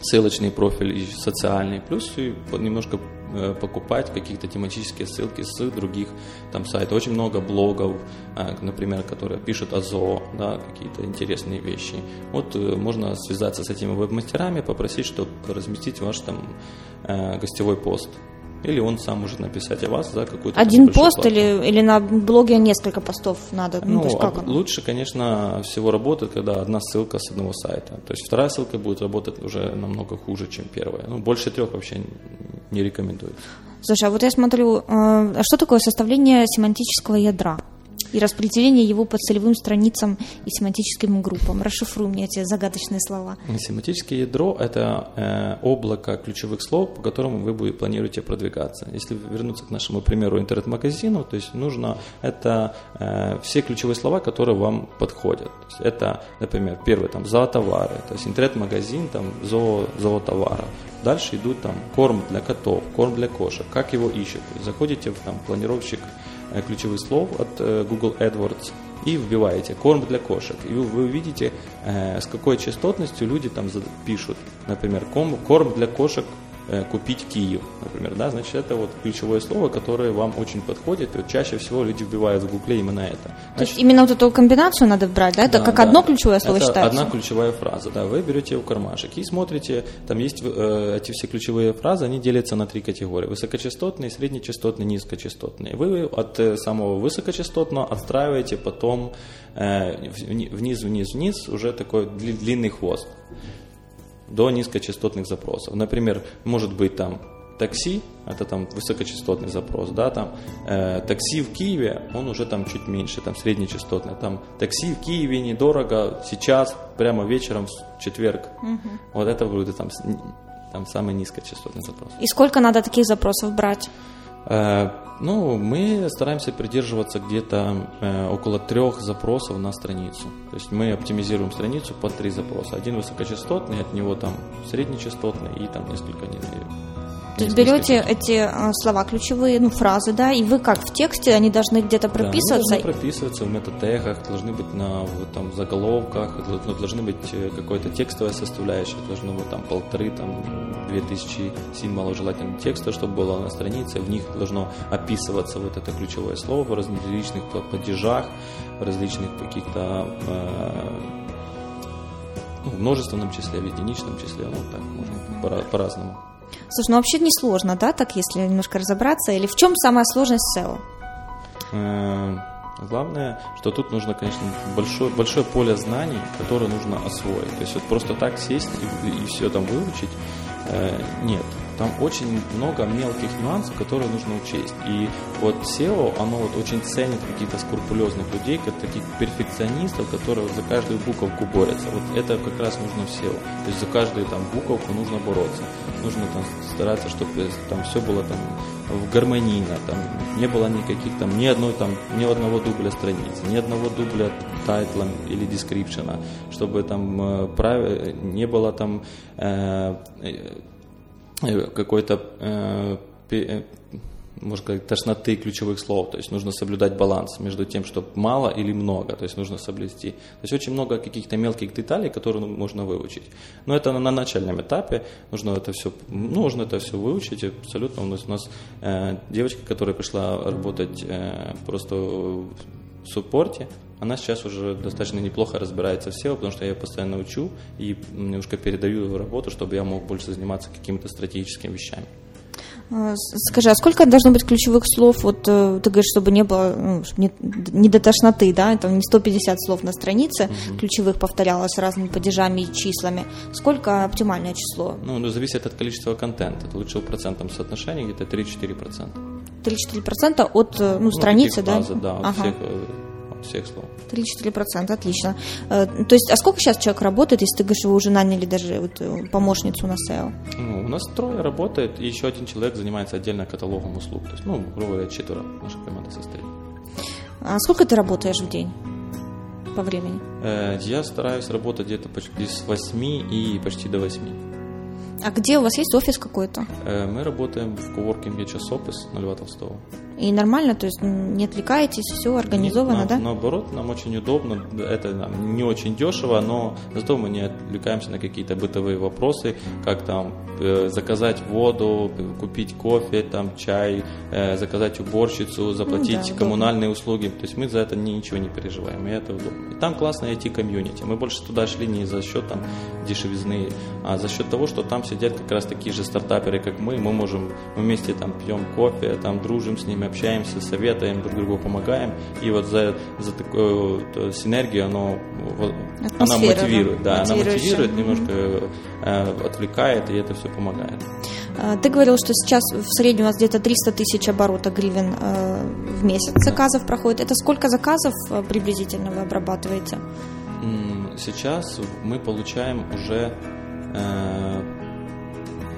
ссылочный профиль и социальный, плюс и немножко Э, покупать какие-то тематические ссылки с других там сайтов. Очень много блогов, например, которые пишут о ЗОО, да, какие-то интересные вещи. Вот можно связаться с этими веб-мастерами, попросить, чтобы разместить ваш там гостевой пост. Или он сам может написать о вас за какую-то Один пост или, или на блоге несколько постов надо? Ну, ну есть как оно? лучше, конечно, всего работает, когда одна ссылка с одного сайта. То есть вторая ссылка будет работать уже намного хуже, чем первая. Ну, больше трех вообще не рекомендуется. Слушай, а вот я смотрю, э, а что такое составление семантического ядра? И распределение его по целевым страницам и семантическим группам. Расшифруй мне эти загадочные слова. Семантическое ядро – это э, облако ключевых слов, по которым вы будете, планируете продвигаться. Если вернуться к нашему примеру интернет-магазину, то есть нужно это э, все ключевые слова, которые вам подходят. Это, например, первый там зоотовары, то есть интернет-магазин там зоо, зоотовара. Дальше идут там корм для котов, корм для кошек. Как его ищут? Заходите в там планировщик ключевых слов от э, Google AdWords и вбиваете корм для кошек. И вы увидите, э, с какой частотностью люди там пишут. Например, корм для кошек Э, купить Киев, например, да, значит, это вот ключевое слово, которое вам очень подходит, и вот чаще всего люди вбивают в Гугле именно это. Значит, То есть именно вот эту комбинацию надо брать, да? Это да, как да. одно ключевое слово это считается? одна ключевая фраза, да, вы берете в кармашек и смотрите, там есть э, эти все ключевые фразы, они делятся на три категории, высокочастотные, среднечастотные, низкочастотные. Вы от э, самого высокочастотного отстраиваете потом э, вниз, вниз, вниз уже такой длинный хвост до низкочастотных запросов. Например, может быть там такси, это там высокочастотный запрос, да, там э, такси в Киеве, он уже там чуть меньше, там среднечастотный, там такси в Киеве недорого, сейчас, прямо вечером в четверг, угу. вот это будет там, там самый низкочастотный запрос. И сколько надо таких запросов брать? Э, ну, мы стараемся придерживаться где-то э, около трех запросов на страницу. То есть мы оптимизируем страницу по три запроса. Один высокочастотный, от него там среднечастотный и там несколько То есть берете эти а, слова ключевые, ну, фразы, да, и вы как в тексте, они должны где-то прописываться? Да, должны прописываться в метатегах, должны быть на там, заголовках, должны быть э, какая-то текстовая составляющая, должно быть там полторы, там, две тысячи символов желательно текста, чтобы было на странице, в них должно описываться вот это ключевое слово в различных падежах, в различных каких-то э, ну, в множественном числе, в единичном числе, ну так можно по-разному. Слушай, ну вообще не сложно, да, так, если немножко разобраться? Или в чем самая сложность SEO? Э, главное, что тут нужно, конечно, большое, большое поле знаний, которое нужно освоить. То есть вот просто так сесть и, и все там выучить, э, нет. Там очень много мелких нюансов, которые нужно учесть. И вот SEO, оно вот очень ценит каких-то скрупулезных людей, как таких перфекционистов, которые за каждую буковку борются. Вот это как раз нужно в SEO. То есть за каждую там буковку нужно бороться. Нужно там стараться, чтобы там все было там в гармонийно, там не было никаких там ни одной там ни одного дубля страницы, ни одного дубля тайтла или дескрипшена, чтобы там э, прав... не было там э, Э, какой-то э, э, можно сказать, тошноты ключевых слов. То есть нужно соблюдать баланс между тем, что мало или много. То есть нужно соблюсти. То есть очень много каких-то мелких деталей, которые можно выучить. Но это на, начальном этапе. Нужно это все, ну, нужно это все выучить. Абсолютно. У нас, у нас э, девочка, которая пришла работать э, просто в суппорте, она сейчас уже достаточно неплохо разбирается в SEO, потому что я ее постоянно учу и немножко передаю работу, чтобы я мог больше заниматься какими-то стратегическими вещами. А, скажи, а сколько должно быть ключевых слов? Вот э, ты говоришь, чтобы не было, ну, чтобы не, не до тошноты, да, там не 150 слов на странице угу. ключевых повторялось с разными падежами и числами. Сколько оптимальное число? Ну, ну зависит от количества контента. Это лучше в процентном соотношении где-то 3-4%. 3-4% от э, ну, ну, страницы, да? Базы, да, от ага. всех э, всех слов. 3-4%, отлично. Э, то есть, а сколько сейчас человек работает, если ты говоришь, вы уже наняли даже вот э, помощницу на SEO? Ну, у нас трое работает, и еще один человек занимается отдельно каталогом услуг. То есть, ну, грубо говоря, четверо наша команда состоит. А сколько ты работаешь в день? по времени? Э, я стараюсь работать где-то почти с 8 и почти до 8. А где у вас есть офис какой-то? Мы работаем в коворкинге Часопис на Льва Толстого. И нормально, то есть не отвлекаетесь, все организовано, Нет, да? Наоборот, нам очень удобно, это нам не очень дешево, но зато мы не отвлекаемся на какие-то бытовые вопросы, как там э, заказать воду, купить кофе, там чай, э, заказать уборщицу, заплатить ну, да, коммунальные удобно. услуги. То есть мы за это ничего не переживаем, и это удобно. И там классная IT-комьюнити. Мы больше туда шли не за счет там дешевизны, а за счет того, что там сидят как раз такие же стартаперы, как мы, мы можем мы вместе там пьем кофе, там дружим с ними, общаемся, советуем, друг другу помогаем. И вот за, за такую вот, синергию оно, вот, она мотивирует. Да, она мотивирует, немножко э, отвлекает, и это все помогает. А, ты говорил, что сейчас в среднем у вас где-то 300 тысяч оборота гривен э, в месяц заказов проходит. Это сколько заказов э, приблизительно вы обрабатываете? Сейчас мы получаем уже э,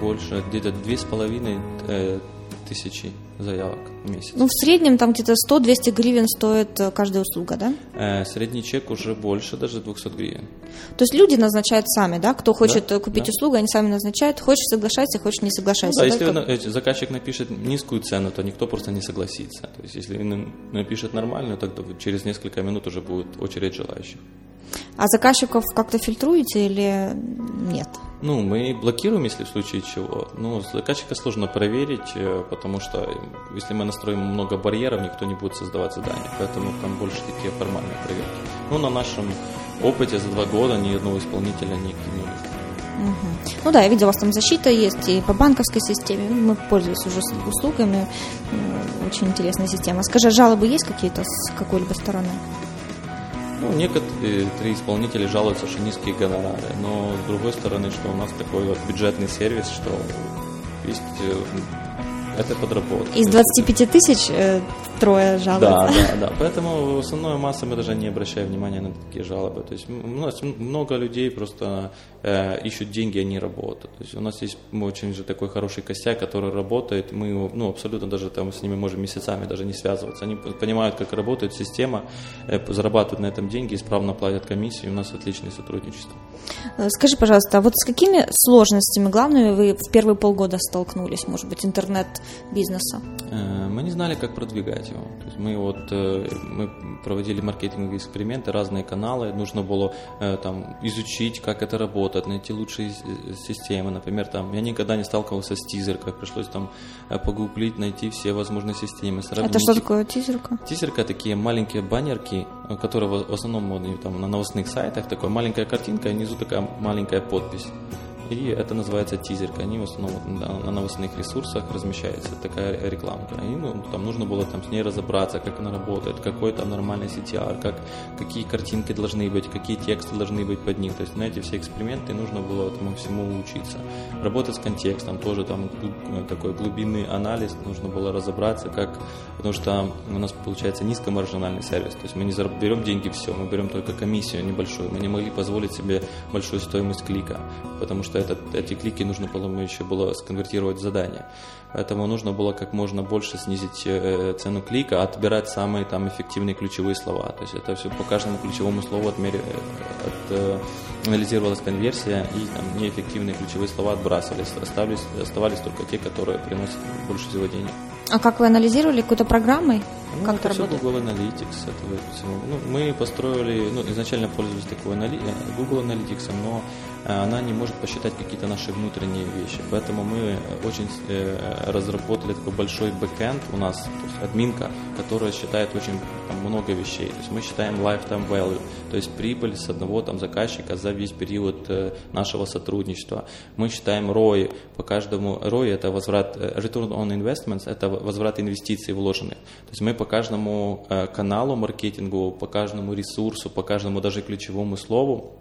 больше, где-то две с половиной э, тысячи заявок в месяц. Ну, в среднем там где-то 100-200 гривен стоит э, каждая услуга, да? Э, средний чек уже больше, даже 200 гривен. То есть люди назначают сами, да? Кто хочет да, купить да. услугу, они сами назначают. Хочешь соглашайся, хочешь не соглашайся. Ну, да, да, если как... заказчик напишет низкую цену, то никто просто не согласится. То есть если напишет нормальную, тогда через несколько минут уже будет очередь желающих. А заказчиков как-то фильтруете или нет? Ну, мы блокируем, если в случае чего. Ну, заказчика сложно проверить, э, потому что если мы настроим много барьеров, никто не будет создавать задания. Поэтому там больше такие формальные проверки. Ну, на нашем опыте за два года ни одного исполнителя не не Угу. Ну да, я видела, у вас там защита есть и по банковской системе. Мы пользуемся уже услугами. Очень интересная система. Скажи, а жалобы есть какие-то с какой-либо стороны? Ну, некоторые исполнители жалуются, что низкие гонорары, но с другой стороны, что у нас такой вот бюджетный сервис, что есть э, это подработка. Из 25 тысяч э, трое жалуются. Да, да, да. Поэтому основная масса мы даже не обращаем внимания на такие жалобы. То есть у нас много людей просто э, ищут деньги, они работают. То есть у нас есть очень же такой хороший костяк, который работает. Мы ну, абсолютно даже там с ними можем месяцами даже не связываться. Они понимают, как работает система, э, зарабатывают на этом деньги, исправно платят комиссии. У нас отличное сотрудничество. Э, скажи, пожалуйста, а вот с какими сложностями главными вы в первые полгода столкнулись, может быть, интернет-бизнеса? Э, мы не знали, как продвигать его. То есть мы вот мы проводили маркетинговые эксперименты, разные каналы. Нужно было там изучить, как это работает, найти лучшие системы. Например, там я никогда не сталкивался с тизеркой, пришлось там погуглить, найти все возможные системы. Это что такое тизерка? Тизерка такие маленькие баннерки, которые в основном там, на новостных сайтах, такая маленькая картинка, и внизу такая маленькая подпись. И это называется тизерка. Они в основном на новостных ресурсах размещается такая рекламка. И ну, там нужно было там, с ней разобраться, как она работает, какой там нормальный CTR, как, какие картинки должны быть, какие тексты должны быть под них. То есть на эти все эксперименты нужно было этому всему учиться. Работать с контекстом, тоже там такой глубинный анализ, нужно было разобраться, как, потому что у нас получается низкомаржинальный сервис. То есть мы не берем деньги все, мы берем только комиссию небольшую. Мы не могли позволить себе большую стоимость клика, потому что этот, эти клики нужно было еще было сконвертировать в задание. Поэтому нужно было как можно больше снизить э, цену клика, отбирать самые там эффективные ключевые слова. То есть это все по каждому ключевому слову отмер... Э, от, э, анализировалась конверсия, и там неэффективные ключевые слова отбрасывались. Оставались, оставались только те, которые приносят больше всего денег. А как вы анализировали какой-то программой? Ну, как это, это все работает? Google Analytics. Это. Ну, мы построили, ну, изначально пользовались такой анали... Google Analytics, но Э, она не может посчитать какие-то наши внутренние вещи. Поэтому мы очень э, разработали такой большой бэкэнд у нас, то есть админка, которая считает очень там, много вещей. То есть мы считаем lifetime value, то есть прибыль с одного там, заказчика за весь период э, нашего сотрудничества. Мы считаем ROI по каждому. ROI это возврат, return on investments, это возврат инвестиций вложенных. То есть мы по каждому каналу маркетинговому, по каждому ресурсу, по каждому даже ключевому слову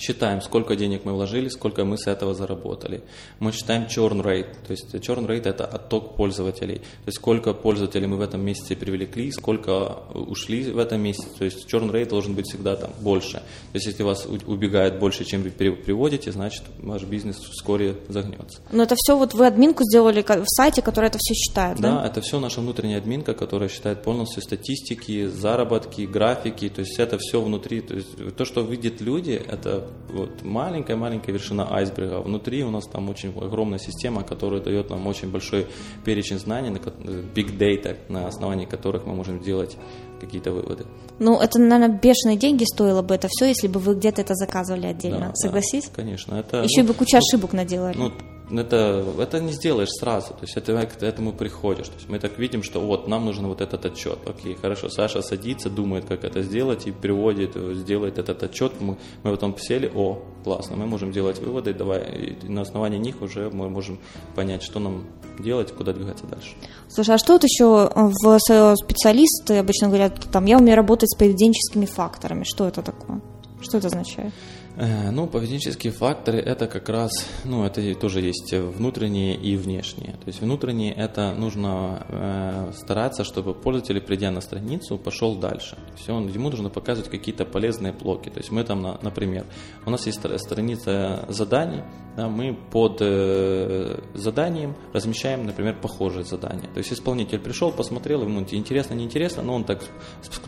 считаем, сколько денег мы вложили, сколько мы с этого заработали. Мы считаем churn rate, то есть churn rate это отток пользователей, то есть сколько пользователей мы в этом месяце привлекли, сколько ушли в этом месяце, то есть churn rate должен быть всегда там больше. То есть если вас убегает больше, чем вы приводите, значит ваш бизнес вскоре загнется. Но это все вот вы админку сделали в сайте, который это все считает, да? Да, это все наша внутренняя админка, которая считает полностью статистики, заработки, графики, то есть это все внутри, то есть то, что видят люди, это вот маленькая-маленькая вершина айсберга. Внутри у нас там очень огромная система, которая дает нам очень большой перечень знаний, big data, на основании которых мы можем делать какие-то выводы. Ну, это, наверное, бешеные деньги стоило бы это все, если бы вы где-то это заказывали отдельно. Да, Согласись? Да, конечно. Это, Еще ну, бы куча ну, ошибок наделали. Ну, это, это не сделаешь сразу, то есть это к этому приходишь. То есть мы так видим, что вот нам нужен вот этот отчет. Окей, хорошо, Саша садится, думает, как это сделать и приводит, сделает этот отчет. Мы, мы потом сели, о, классно, мы можем делать выводы, давай, и на основании них уже мы можем понять, что нам делать, куда двигаться дальше. Слушай, а что вот еще в специалисты обычно говорят, там, я умею работать с поведенческими факторами, что это такое? Что это означает? Э, ну, поведенческие факторы это как раз, ну, это тоже есть внутренние и внешние. То есть внутренние это нужно э, стараться, чтобы пользователь, придя на страницу, пошел дальше. То есть он, ему нужно показывать какие-то полезные блоки. То есть мы там, например, у нас есть страница заданий, да, мы под э, заданием размещаем, например, похожие задания. То есть исполнитель пришел, посмотрел, ему интересно, неинтересно, но он так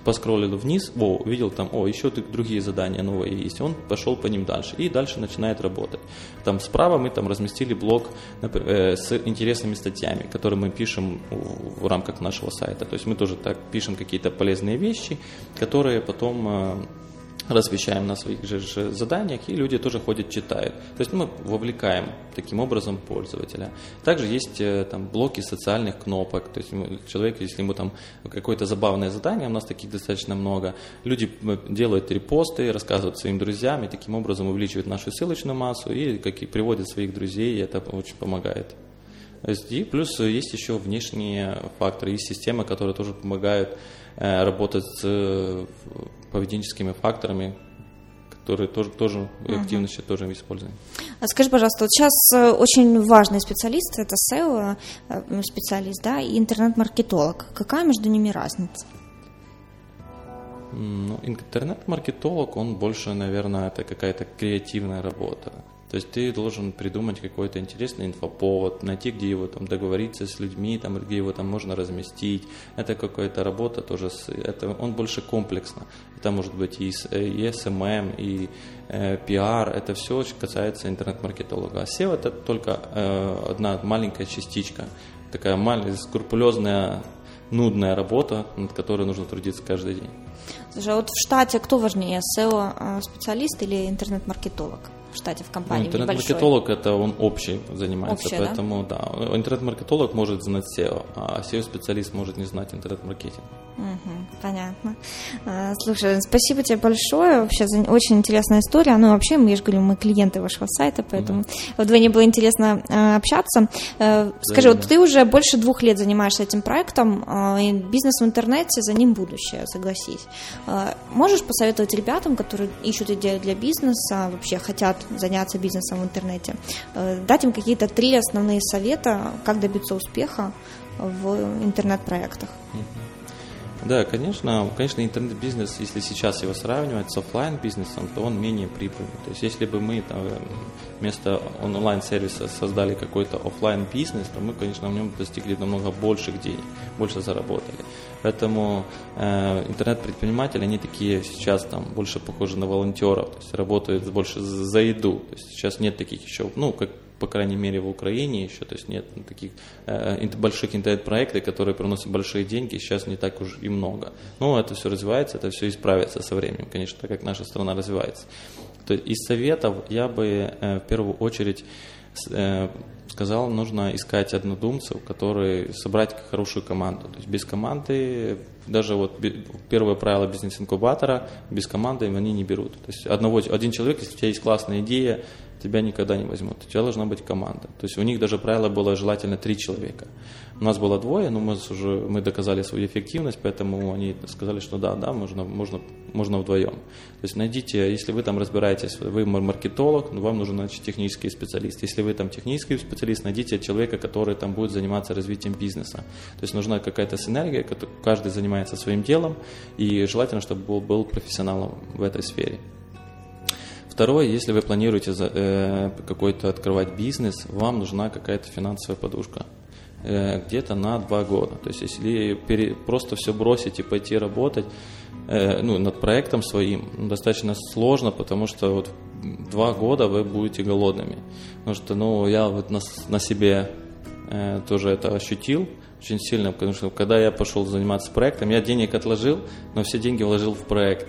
поскроллил вниз, о, увидел там, о, еще другие задания новые есть, он пошел по ним дальше и дальше начинает работать. Там справа мы там разместили блок э, с интересными статьями, которые мы пишем в, в рамках нашего сайта. То есть мы тоже так пишем какие-то полезные вещи, которые потом э, размещаем на своих же заданиях, и люди тоже ходят, читают. То есть мы вовлекаем таким образом пользователя. Также есть э, там блоки социальных кнопок, то есть человек, если ему там какое-то забавное задание, у нас таких достаточно много, люди делают репосты, рассказывают своим друзьям, и таким образом увеличивают нашу ссылочную массу и как и приводят своих друзей, и это очень помогает. И плюс есть еще внешние факторы, есть системы, которые тоже помогают э, работать с э, поведенческими факторами, которые тоже, тоже uh-huh. активно тоже используем. А скажи, пожалуйста, вот сейчас э, очень важный специалист, это SEO специалист, да, и интернет-маркетолог. Какая между ними разница? Ну, интернет-маркетолог, он больше, наверное, это какая-то креативная работа. То есть ты должен придумать какой-то интересный инфоповод, найти, где его там договориться с людьми, там, где его там можно разместить. Это какая-то работа тоже, с, это, он больше комплексно. Это может быть и, и SMM, и э, PR, это все касается интернет-маркетолога. А SEO это только э, одна маленькая частичка, такая маленькая, скрупулезная, нудная работа, над которой нужно трудиться каждый день. Слушай, а вот в штате кто важнее, SEO-специалист э, или интернет-маркетолог? В штате, в компании. Ну, интернет-маркетолог это он общий занимается, Общее, поэтому да, да интернет-маркетолог может знать SEO, а SEO-специалист может не знать интернет-маркетинг. Угу, понятно. А, слушай, спасибо тебе большое. Вообще очень интересная история. Ну, вообще, мы же говорим, мы клиенты вашего сайта, поэтому да. вдвойне было интересно а, общаться. А, скажи, да, вот да. ты уже больше двух лет занимаешься этим проектом, и бизнес в интернете, за ним будущее, согласись. Можешь посоветовать ребятам, которые ищут идею для бизнеса, вообще хотят заняться бизнесом в интернете, дать им какие-то три основные совета, как добиться успеха в интернет-проектах? Да, конечно, конечно, интернет-бизнес, если сейчас его сравнивать с офлайн бизнесом, то он менее прибыльный. То есть, если бы мы там, вместо онлайн-сервиса создали какой-то офлайн бизнес, то мы, конечно, в нем достигли намного больших денег, больше заработали. Поэтому э, интернет-предприниматели, они такие сейчас там больше похожи на волонтеров, то есть работают больше за еду. То есть сейчас нет таких еще, ну, как по крайней мере, в Украине еще, то есть нет таких э, больших интернет-проектов, которые приносят большие деньги, сейчас не так уж и много. Но это все развивается, это все исправится со временем, конечно, так как наша страна развивается. То есть из советов я бы э, в первую очередь э, сказал, нужно искать однодумцев, которые собрать хорошую команду. То есть без команды, даже вот первое правило бизнес-инкубатора, без команды они не берут. То есть одного, один человек, если у тебя есть классная идея, тебя никогда не возьмут. У тебя должна быть команда. То есть у них даже правило было желательно три человека. У нас было двое, но мы уже мы доказали свою эффективность, поэтому они сказали, что да, да, можно, можно, можно вдвоем. То есть найдите, если вы там разбираетесь, вы маркетолог, вам нужен значит, технический специалист. Если вы там технический специалист, найдите человека, который там будет заниматься развитием бизнеса. То есть нужна какая-то синергия, каждый занимается своим делом, и желательно, чтобы был, был профессионалом в этой сфере. Второе, если вы планируете э, какой-то открывать бизнес, вам нужна какая-то финансовая подушка э, где-то на два года. То есть если пере, просто все бросить и пойти работать э, ну, над проектом своим, достаточно сложно, потому что вот два года вы будете голодными. Потому что ну, я вот на, на себе э, тоже это ощутил очень сильно, потому что когда я пошел заниматься проектом, я денег отложил, но все деньги вложил в проект.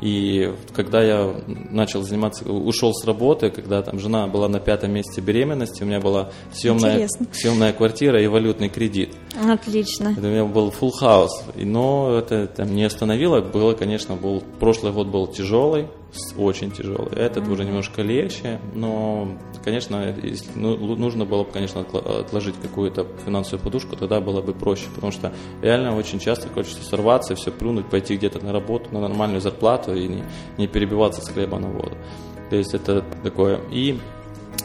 И когда я начал заниматься, ушел с работы, когда там жена была на пятом месяце беременности, у меня была съемная, съемная квартира и валютный кредит. Отлично. Это у меня был full house. Но это там, не остановило. Было, конечно, был, прошлый год был тяжелый, очень тяжелый. Этот mm-hmm. уже немножко легче, но, конечно, если, ну, нужно было бы, конечно, отложить какую-то финансовую подушку, тогда было бы проще, потому что реально очень часто хочется сорваться, все плюнуть, пойти где-то на работу, на нормальную зарплату и не, не перебиваться с хлеба на воду. То есть это такое. И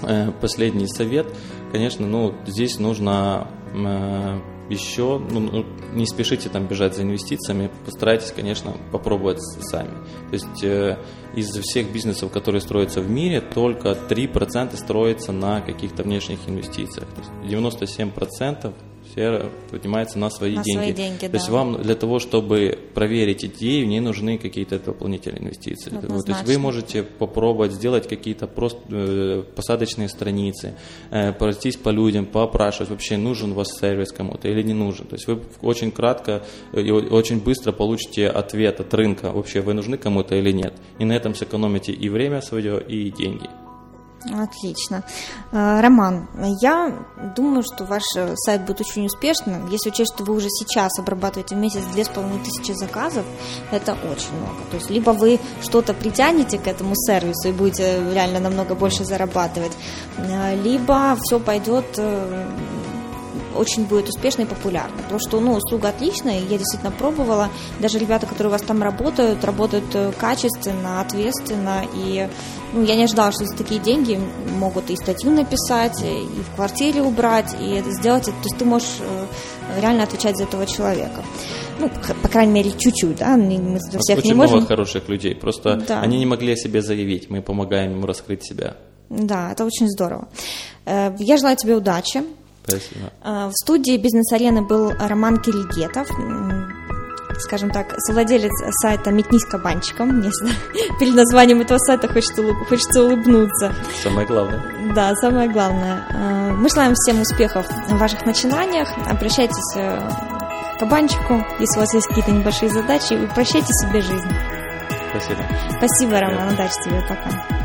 э, последний совет, конечно, ну, здесь нужно э, еще ну, ну, не спешите там бежать за инвестициями, постарайтесь, конечно, попробовать сами. То есть э, из всех бизнесов, которые строятся в мире, только 3% строятся на каких-то внешних инвестициях. То есть 97% все поднимается на свои на деньги. Свои деньги То да. есть вам для того, чтобы проверить идею, не нужны какие-то дополнительные инвестиции. Однозначно. То есть вы можете попробовать сделать какие-то просто э, посадочные страницы, э, пройтись по людям, поопрашивать, вообще нужен у вас сервис кому-то или не нужен. То есть вы очень кратко и очень быстро получите ответ от рынка, вообще вы нужны кому-то или нет. И на этом сэкономите и время свое, и деньги. Отлично. Э, Роман, я думаю, что ваш э, сайт будет очень успешным. Если учесть, что вы уже сейчас обрабатываете в месяц 2500 заказов, это очень много. То есть либо вы что-то притянете к этому сервису и будете реально намного больше зарабатывать, э, либо все пойдет очень будет успешной и популярной. Потому что, ну, услуга отличная, я действительно пробовала. Даже ребята, которые у вас там работают, работают э, качественно, ответственно. И ну, я не ожидала, что за такие деньги могут и статью написать, и в квартире убрать, и сделать это. То есть ты можешь э, реально отвечать за этого человека. Ну, по крайней мере, чуть-чуть, да, мы за всех Очень не можем. много хороших людей, просто да. они не могли о себе заявить, мы помогаем им раскрыть себя. Да, это очень здорово. Э, я желаю тебе удачи. Спасибо. Э, в студии «Бизнес-арены» был Роман Кирильгетов, скажем так, совладелец сайта «Метнись кабанчиком». Мне перед названием этого сайта хочется, хочется улыбнуться. Самое главное. Да, самое главное. Э, мы желаем всем успехов в ваших начинаниях. Обращайтесь к кабанчику, если у вас есть какие-то небольшие задачи, и упрощайте себе жизнь. Спасибо. Спасибо, Роман. Удачи тебе. Пока.